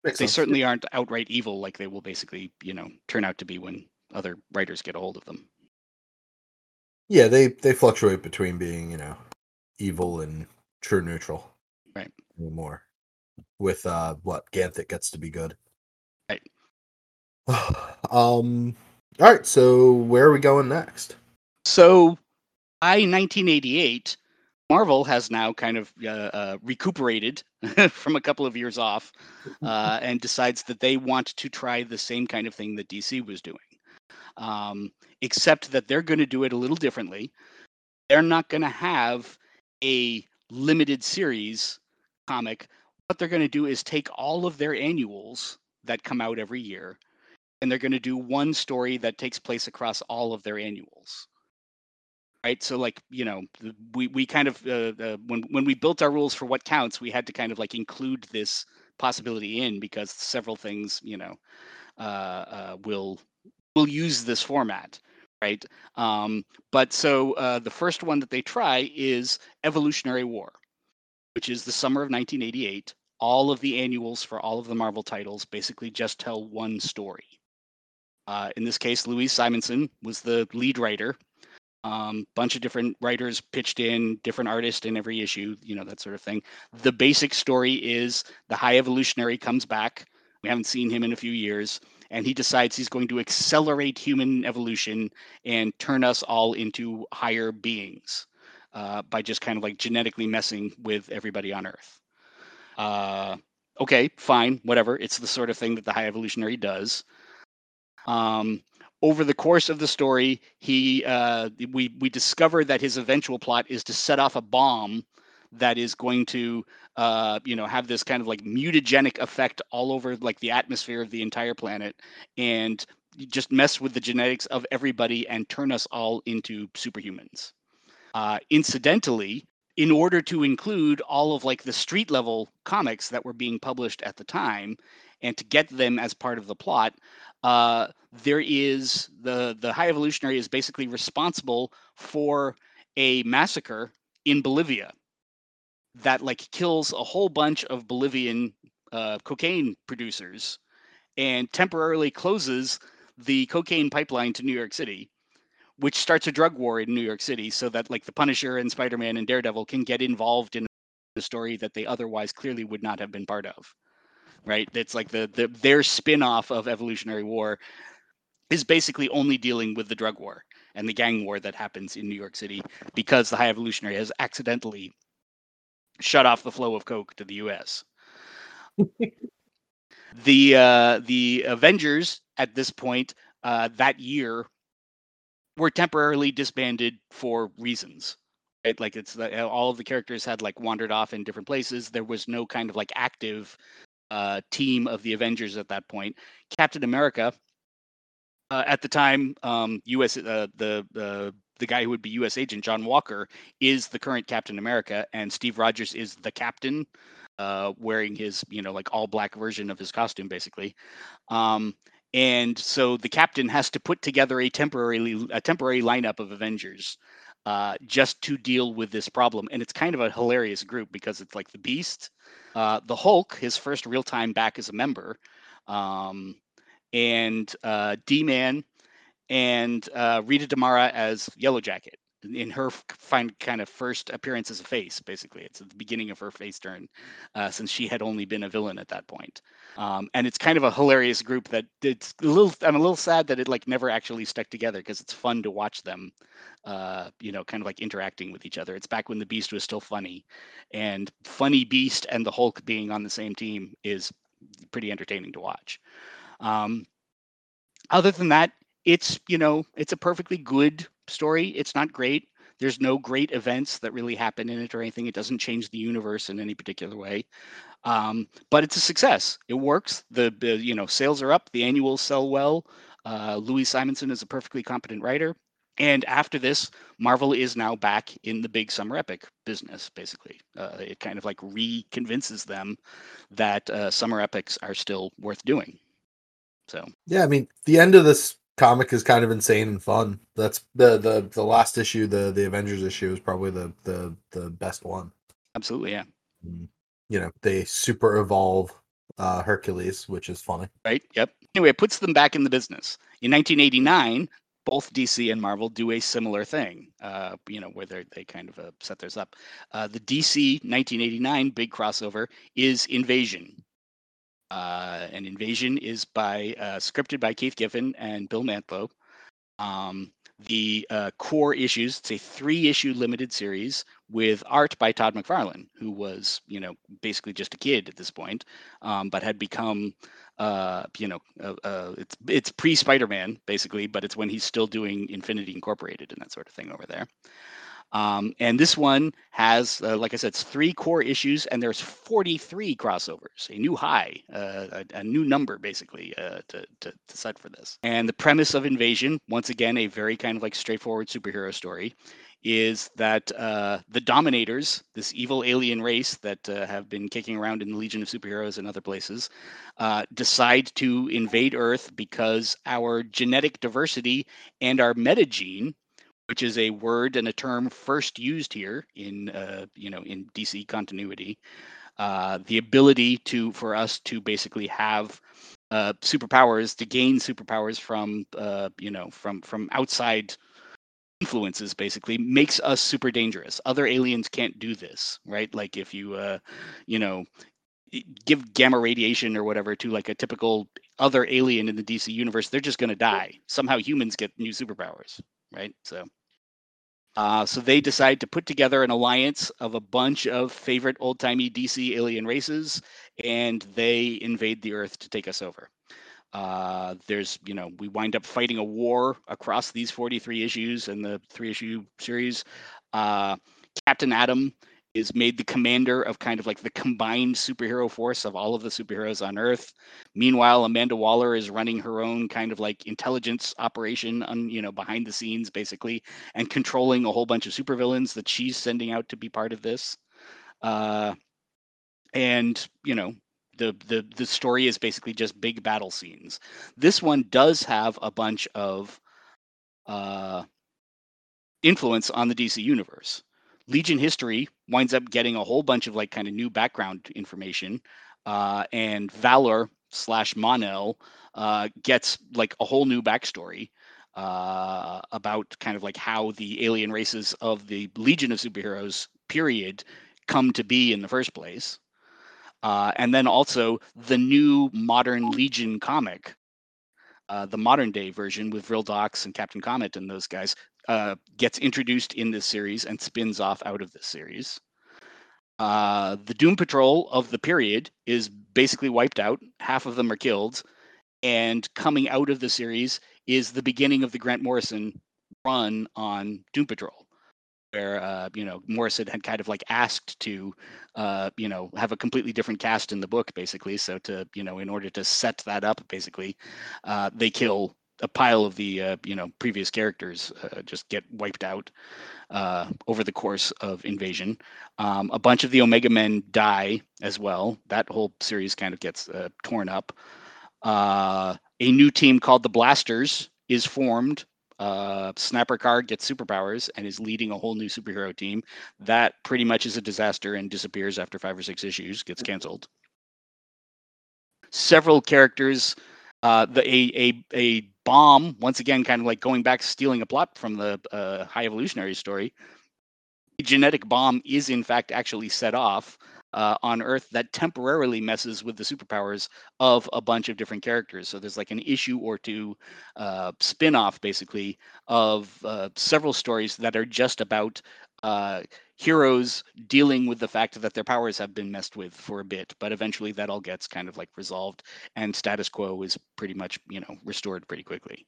Makes they sense. certainly aren't outright evil like they will basically you know turn out to be when other writers get a hold of them. Yeah, they they fluctuate between being you know evil and true neutral. Right. More. With uh what Ganthet gets to be good. Right. um. All right. So where are we going next? So by 1988, Marvel has now kind of uh, uh, recuperated from a couple of years off uh, and decides that they want to try the same kind of thing that DC was doing, um, except that they're going to do it a little differently. They're not going to have a limited series comic. What they're going to do is take all of their annuals that come out every year and they're going to do one story that takes place across all of their annuals right? So like you know we we kind of uh, uh, when when we built our rules for what counts we had to kind of like include this possibility in because several things you know uh, uh, will will use this format right? Um, but so uh, the first one that they try is evolutionary war which is the summer of 1988 all of the annuals for all of the marvel titles basically just tell one story. Uh, in this case louise simonson was the lead writer um, bunch of different writers pitched in, different artists in every issue, you know, that sort of thing. The basic story is the high evolutionary comes back. We haven't seen him in a few years, and he decides he's going to accelerate human evolution and turn us all into higher beings uh, by just kind of like genetically messing with everybody on Earth. Uh, okay, fine, whatever. It's the sort of thing that the high evolutionary does. Um, over the course of the story, he uh, we we discover that his eventual plot is to set off a bomb that is going to uh, you know have this kind of like mutagenic effect all over like the atmosphere of the entire planet and just mess with the genetics of everybody and turn us all into superhumans. Uh, incidentally, in order to include all of like the street level comics that were being published at the time and to get them as part of the plot, uh, there is the the high evolutionary is basically responsible for a massacre in Bolivia that like kills a whole bunch of Bolivian uh, cocaine producers and temporarily closes the cocaine pipeline to New York City, which starts a drug war in New York City, so that like the Punisher and Spider Man and Daredevil can get involved in a story that they otherwise clearly would not have been part of right? It's like the, the their spin-off of Evolutionary War is basically only dealing with the drug war and the gang war that happens in New York City because the High Evolutionary has accidentally shut off the flow of coke to the U.S. the uh, the Avengers at this point uh, that year were temporarily disbanded for reasons. Right? Like it's the, all of the characters had like wandered off in different places. There was no kind of like active uh, team of the Avengers at that point. Captain America, uh, at the time, um, U.S. Uh, the the the guy who would be U.S. agent John Walker is the current Captain America, and Steve Rogers is the Captain, uh, wearing his you know like all black version of his costume basically. Um, and so the captain has to put together a temporary a temporary lineup of Avengers uh, just to deal with this problem. And it's kind of a hilarious group because it's like the Beast, uh, the Hulk, his first real time back as a member, um, and uh, D Man, and uh, Rita DeMara as Yellow Jacket in her find kind of first appearance as a face. Basically, it's the beginning of her face turn, uh, since she had only been a villain at that point. Um, and it's kind of a hilarious group that it's a little. I'm a little sad that it like never actually stuck together because it's fun to watch them uh, you know, kind of like interacting with each other. It's back when the Beast was still funny, and funny Beast and the Hulk being on the same team is pretty entertaining to watch. Um, other than that, it's you know, it's a perfectly good story. It's not great. There's no great events that really happen in it or anything. It doesn't change the universe in any particular way. Um, but it's a success. It works. The, the you know sales are up. The annuals sell well. Uh, Louise Simonson is a perfectly competent writer. And after this, Marvel is now back in the big summer epic business. Basically, uh, it kind of like re-convinces them that uh, summer epics are still worth doing. So Yeah, I mean, the end of this comic is kind of insane and fun. That's the the the last issue, the the Avengers issue, is probably the the the best one. absolutely, yeah. You know, they super evolve uh Hercules, which is funny. Right. Yep. Anyway, it puts them back in the business. In 1989, both DC and Marvel do a similar thing. Uh, you know, where they they kind of uh, set theirs up. Uh, the DC 1989 big crossover is Invasion. Uh, and Invasion is by uh, scripted by Keith Giffen and Bill Mantlo. Um, the uh, core issues, it's a three issue limited series with art by Todd McFarlane, who was, you know, basically just a kid at this point, um, but had become, uh, you know, uh, uh, it's it's pre Spider Man basically, but it's when he's still doing Infinity Incorporated and that sort of thing over there. Um, and this one has, uh, like I said, it's three core issues, and there's 43 crossovers, a new high, uh, a, a new number basically uh, to, to, to set for this. And the premise of Invasion, once again, a very kind of like straightforward superhero story, is that uh, the Dominators, this evil alien race that uh, have been kicking around in the Legion of Superheroes and other places, uh, decide to invade Earth because our genetic diversity and our metagene which is a word and a term first used here in uh, you know in DC continuity. Uh, the ability to for us to basically have uh, superpowers to gain superpowers from uh, you know from from outside influences basically makes us super dangerous. Other aliens can't do this, right? Like if you uh, you know give gamma radiation or whatever to like a typical other alien in the DC universe, they're just going to die. Somehow humans get new superpowers, right? So, uh, so they decide to put together an alliance of a bunch of favorite old timey DC alien races, and they invade the Earth to take us over. Uh, there's, you know, we wind up fighting a war across these 43 issues and the three issue series. Uh, Captain Atom is made the commander of kind of like the combined superhero force of all of the superheroes on Earth. Meanwhile, Amanda Waller is running her own kind of like intelligence operation on, you know, behind the scenes basically and controlling a whole bunch of supervillains that she's sending out to be part of this. Uh, and, you know, the, the the story is basically just big battle scenes. This one does have a bunch of uh, influence on the DC universe. Legion history winds up getting a whole bunch of like kind of new background information, uh, and Valor slash Mon-El uh, gets like a whole new backstory uh, about kind of like how the alien races of the Legion of Superheroes period come to be in the first place. Uh, and then also the new modern Legion comic, uh, the modern day version with Vril Dox and Captain Comet and those guys, uh, gets introduced in this series and spins off out of this series. Uh, the Doom Patrol of the period is basically wiped out. Half of them are killed. And coming out of the series is the beginning of the Grant Morrison run on Doom Patrol where uh, you know Morrison had kind of like asked to uh, you know have a completely different cast in the book, basically. So to you know in order to set that up, basically, uh, they kill a pile of the uh, you know previous characters uh, just get wiped out uh, over the course of Invasion. Um, a bunch of the Omega Men die as well. That whole series kind of gets uh, torn up. Uh, a new team called the Blasters is formed uh, Snapper Carr gets superpowers and is leading a whole new superhero team. That pretty much is a disaster and disappears after five or six issues, gets canceled. Several characters, uh, the a, a a bomb once again, kind of like going back stealing a plot from the uh, High Evolutionary story. A genetic bomb is in fact actually set off uh, on Earth that temporarily messes with the superpowers of a bunch of different characters. So there's like an issue or two uh, spin off, basically, of uh, several stories that are just about uh, heroes dealing with the fact that their powers have been messed with for a bit. But eventually that all gets kind of like resolved, and status quo is pretty much, you know, restored pretty quickly.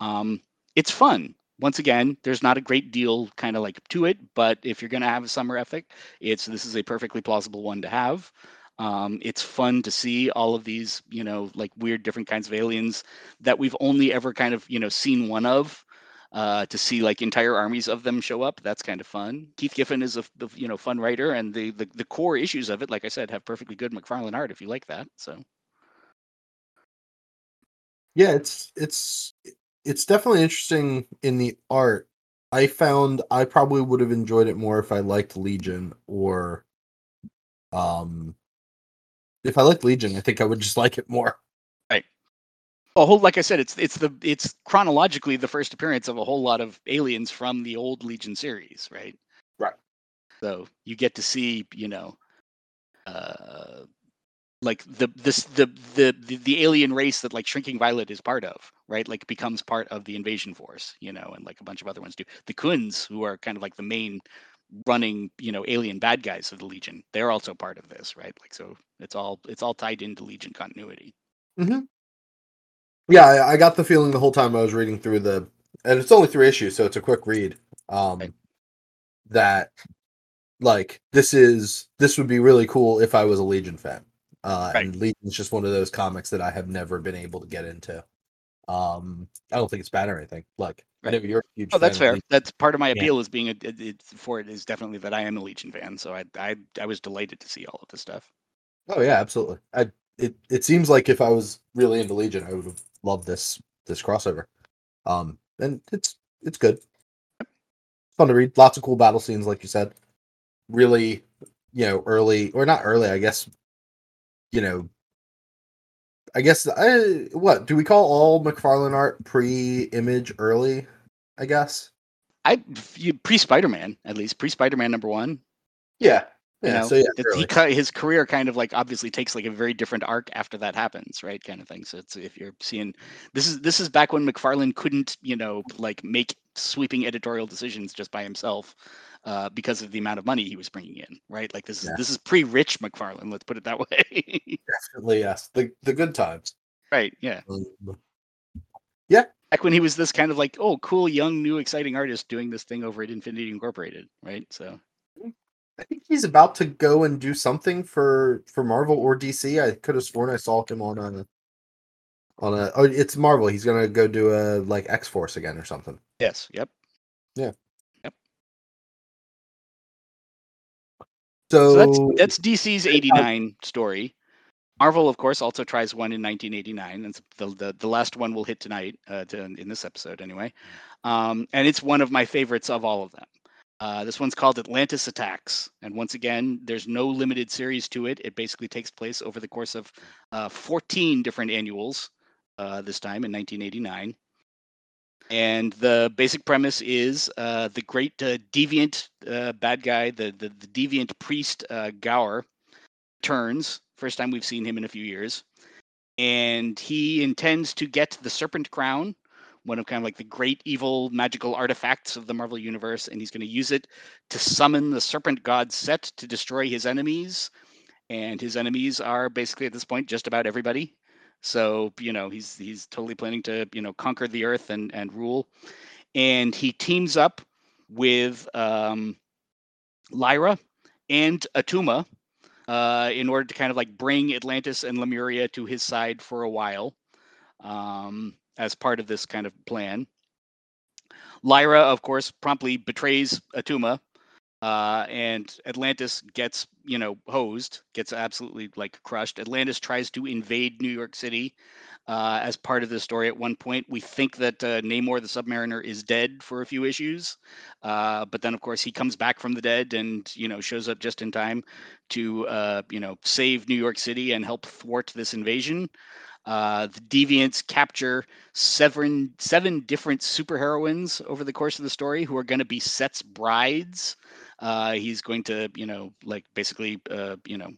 Um, it's fun. once again, there's not a great deal kind of like to it, but if you're going to have a summer ethic, it's this is a perfectly plausible one to have. Um, it's fun to see all of these, you know, like weird different kinds of aliens that we've only ever kind of, you know, seen one of. Uh, to see like entire armies of them show up, that's kind of fun. Keith Giffen is a you know fun writer, and the, the the core issues of it, like I said, have perfectly good McFarlane art if you like that. So Yeah, it's it's it's definitely interesting in the art. I found I probably would have enjoyed it more if I liked Legion or um if I liked Legion, I think I would just like it more. A whole like I said, it's it's the it's chronologically the first appearance of a whole lot of aliens from the old Legion series, right? Right. So you get to see, you know, uh, like the this the the the, the alien race that like Shrinking Violet is part of, right? Like becomes part of the invasion force, you know, and like a bunch of other ones do. The Khunds, who are kind of like the main running, you know, alien bad guys of the Legion, they're also part of this, right? Like so, it's all it's all tied into Legion continuity. Yeah, I, I got the feeling the whole time I was reading through the, and it's only three issues, so it's a quick read. Um, Right. that like this is this would be really cool if I was a Legion fan. Uh, Right. and Legion's just one of those comics that I have never been able to get into. Um, I don't think it's bad or anything. Like, I Right. know you're a huge. Oh, that's fair. Legion. That's part of my Yeah. appeal is being a, it, for it is definitely that I am a Legion fan. So I I I was delighted to see all of this stuff. Oh yeah, absolutely. I it it seems like if I was really into Legion, I would have loved this this crossover. Um, and it's it's good. Fun to read. Lots of cool battle scenes, like you said. Really, you know, early or not early, I guess. You know, I guess I what do we call all McFarlane art pre-image early? I guess. I pre Spider Man at least pre Spider Man number one. Yeah. You Yeah. know, so yeah, early. he his career kind of like obviously takes like a very different arc after that happens, right? Kind of thing. So it's if you're seeing this is this is back when McFarlane couldn't you know like make sweeping editorial decisions just by himself. Uh, because of the amount of money he was bringing in, right? Like this is Yeah. this is pre-rich McFarlane. Let's put it that way. definitely yes. The the good times. right? Yeah. Um, back when he was this kind of like oh cool young new exciting artist doing this thing over at infinity incorporated right so I think he's about to go and do something for for Marvel or DC. I could have sworn I saw him on a on a oh it's Marvel. He's gonna go do a like X Force again or something. yes yep Yeah. Yep. So, so that's that's dc's 89 story marvel of course also tries one in 1989 and the, the, the last one will hit tonight uh, to, in this episode anyway um, and it's one of my favorites of all of them uh, this one's called Atlantis Attacks. And once again, there's no limited series to it. It basically takes place over the course of uh, 14 different annuals, uh, this time in 1989. And the basic premise is uh, the great uh, deviant bad guy, the, the, the deviant priest Ghaur, turns. First time we've seen him in a few years. And he intends to get the Serpent Crown, one of kind of like the great evil magical artifacts of the Marvel Universe, and he's going to use it to summon the Serpent God Set to destroy his enemies. And his enemies are basically at this point just about everybody. So you know he's he's totally planning to you know conquer the earth and and rule, and he teams up with um, Llyra and Atuma uh, in order to kind of like bring Atlantis and Lemuria to his side for a while um, as part of this kind of plan. Llyra, of course, promptly betrays Atuma, uh, and Atlantis gets, you know, hosed, gets absolutely like crushed. Atlantis tries to invade New York City uh, as part of the story at one point. We think that uh, Namor the Submariner is dead for a few issues, uh, but then, of course, he comes back from the dead and, you know, shows up just in time to, uh, you know, save New York City and help thwart this invasion. Uh, the Deviants capture seven seven different superheroines over the course of the story who are going to be Set's brides. Uh, he's going to, you know, like basically, uh, you know,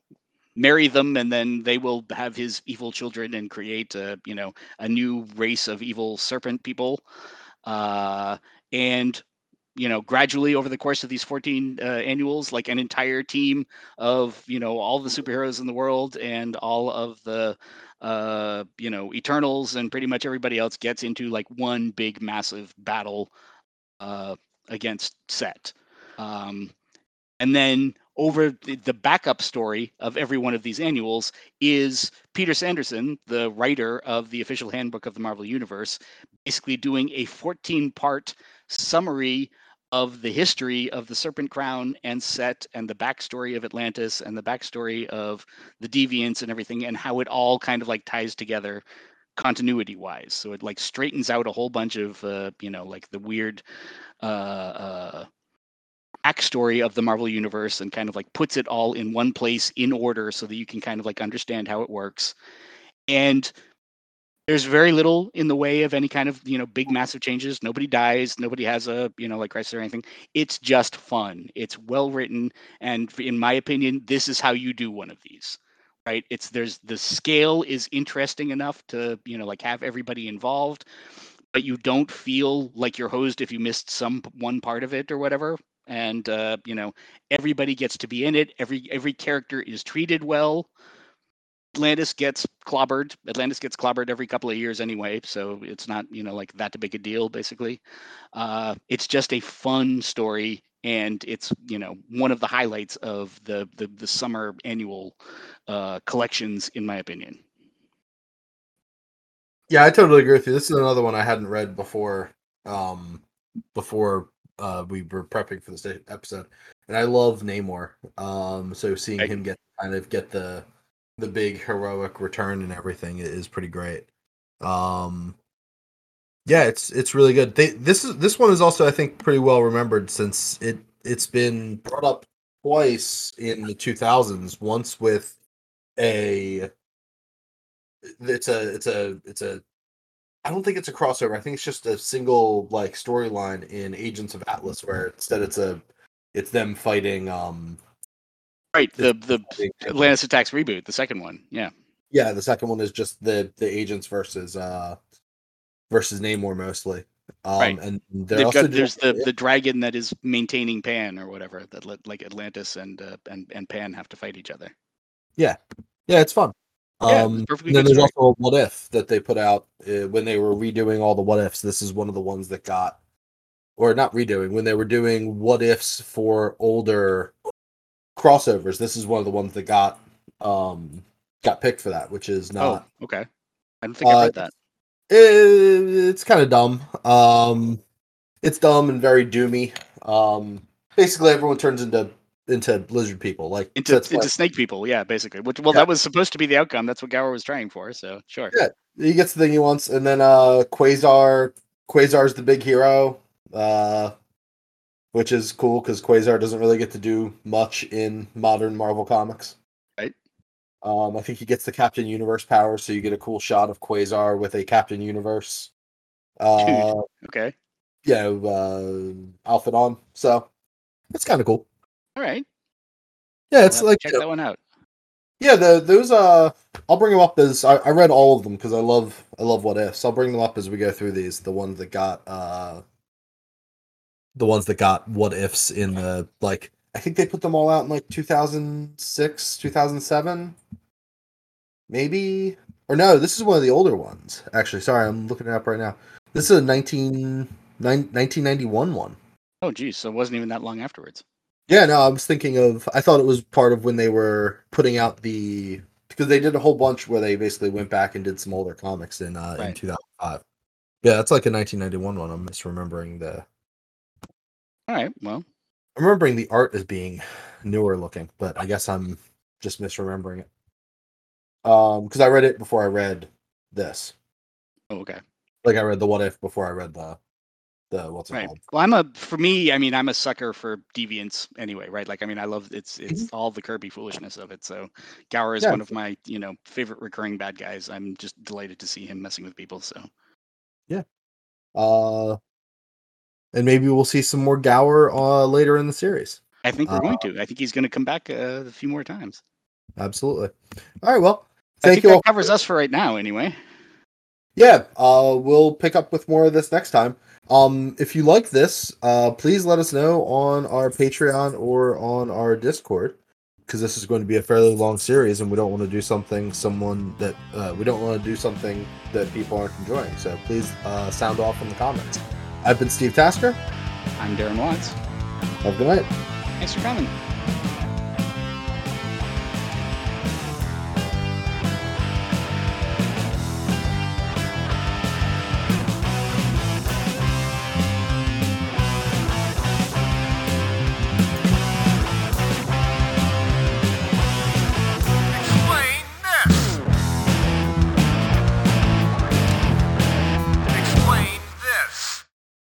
marry them, and then they will have his evil children and create, a, you know, a new race of evil serpent people. Uh, and you know, gradually over the course of these 14 uh, annuals, like an entire team of, you know, all the superheroes in the world and all of the, uh, you know, Eternals and pretty much everybody else gets into like one big massive battle uh, against Set. Um, and then over the, the backup story of every one of these annuals is Peter Sanderson, the writer of the official handbook of the Marvel Universe, basically doing a 14 part summary of the history of the Serpent Crown and Set and the backstory of Atlantis and the backstory of the Deviants and everything and how it all kind of like ties together continuity wise. So it like straightens out a whole bunch of uh, you know like the weird uh, uh, backstory of the Marvel universe and kind of like puts it all in one place in order so that you can kind of like understand how it works. And there's very little in the way of any kind of you know big massive changes. Nobody dies. Nobody has a you know like crisis or anything. It's just fun. It's well written. And in my opinion this is how you do one of these right? It's there's the scale is interesting enough to you know like have everybody involved but you don't feel like you're hosed if you missed some one part of it or whatever. And uh, you know everybody gets to be in it. Every every character is treated well Atlantis gets clobbered. Atlantis gets clobbered every couple of years anyway, so it's not you know like that big a deal. Basically, uh, it's just a fun story, and it's you know one of the highlights of the the, the summer annual uh, collections, in my opinion. Yeah, I totally agree with you. This is another one I hadn't read before. Um, before uh, we were prepping for this episode, and I love Namor. Um, so seeing Right. him get kind of get the the big heroic return and everything is pretty great. Um, yeah, it's it's really good. They this is this one is also I think pretty well remembered since it it's been brought up twice in the 2000s. Once with a it's a it's a it's a I don't think it's a crossover. I think it's just a single like storyline in Agents of Atlas where instead it's a it's them fighting um Right, the the Atlantis Attacks reboot, the second one. Yeah, yeah, the second one is just the the agents versus uh versus Namor mostly. Um Right. and got doing- there's the the dragon that is maintaining Pan or whatever that let, like Atlantis and uh, and and Pan have to fight each other. yeah, yeah, it's fun. Yeah, Um, it's then there's story. also a what if that they put out uh, when they were redoing all the what ifs. This is one of the ones that got, or not redoing when they were doing what ifs for older crossovers. This is one of the ones that got um got picked for that, which is not. oh, okay. I don't think I Uh, read that. Eh, it's kind of dumb. Um, it's dumb and very doomy. Um, basically, everyone turns into into lizard people. Like Into into snake people, yeah, basically. Which well, Yeah. that was supposed to be the outcome. That's what Ghaur was trying for. So sure. Yeah. he gets the thing he wants, and then uh, Quasar. Quasar's the big hero, uh, which is cool because Quasar doesn't really get to do much in modern Marvel comics. Right. Um, I think he gets the Captain Universe power, so you get a cool shot of Quasar with a Captain Universe. Uh, Okay. yeah, uh, outfit on. So it's kind of cool. All right. Yeah, it's like check that one out. yeah, the those uh, I'll bring them up as I, I read all of them because I love I love what ifs. I'll bring them up as we go through these. The ones that got uh, the ones that got what ifs in the like. I think they put them all out in like 2006, 2007, maybe or no. This is one of the older ones. Actually, sorry, I'm looking it up right now. This is a 19, nine- 1991 one. Oh, geez. So it wasn't even that long afterwards. Yeah, no, I was thinking of. I thought it was part of when they were putting out the because they did a whole bunch where they basically went back and did some older comics in uh, in 2005. Yeah, that's like a 1991 one. I'm misremembering the. All right. Well, I'm remembering the art as being newer looking, but I guess I'm just misremembering it. Um, because I read it before I read this. oh, okay. Like I read the What If before I read the the what's it Right. called? Well, I'm a for me. I mean, I'm a sucker for deviants anyway, right? Like, I mean, I love it's it's Mm-hmm. all the Kirby foolishness of it. So, Ghaur is Yeah. one of my you know favorite recurring bad guys. I'm just delighted to see him messing with people. So, yeah. Uh, and maybe we'll see some more Ghaur uh later in the series. I think we're Uh, going to. I think he's going to come back uh, a few more times. Absolutely. All right. Well, I thank think you that all. covers us for right now, anyway. Yeah, uh, we'll pick up with more of this next time. Um, if you like this, uh, please let us know on our Patreon or on our Discord, because this is going to be a fairly long series, and we don't want to do something someone that uh, we don't want to do something that people aren't enjoying. So please uh, sound off in the comments. I've been Steve Tasker. I'm Darren Watts. Have a good night. Thanks for coming.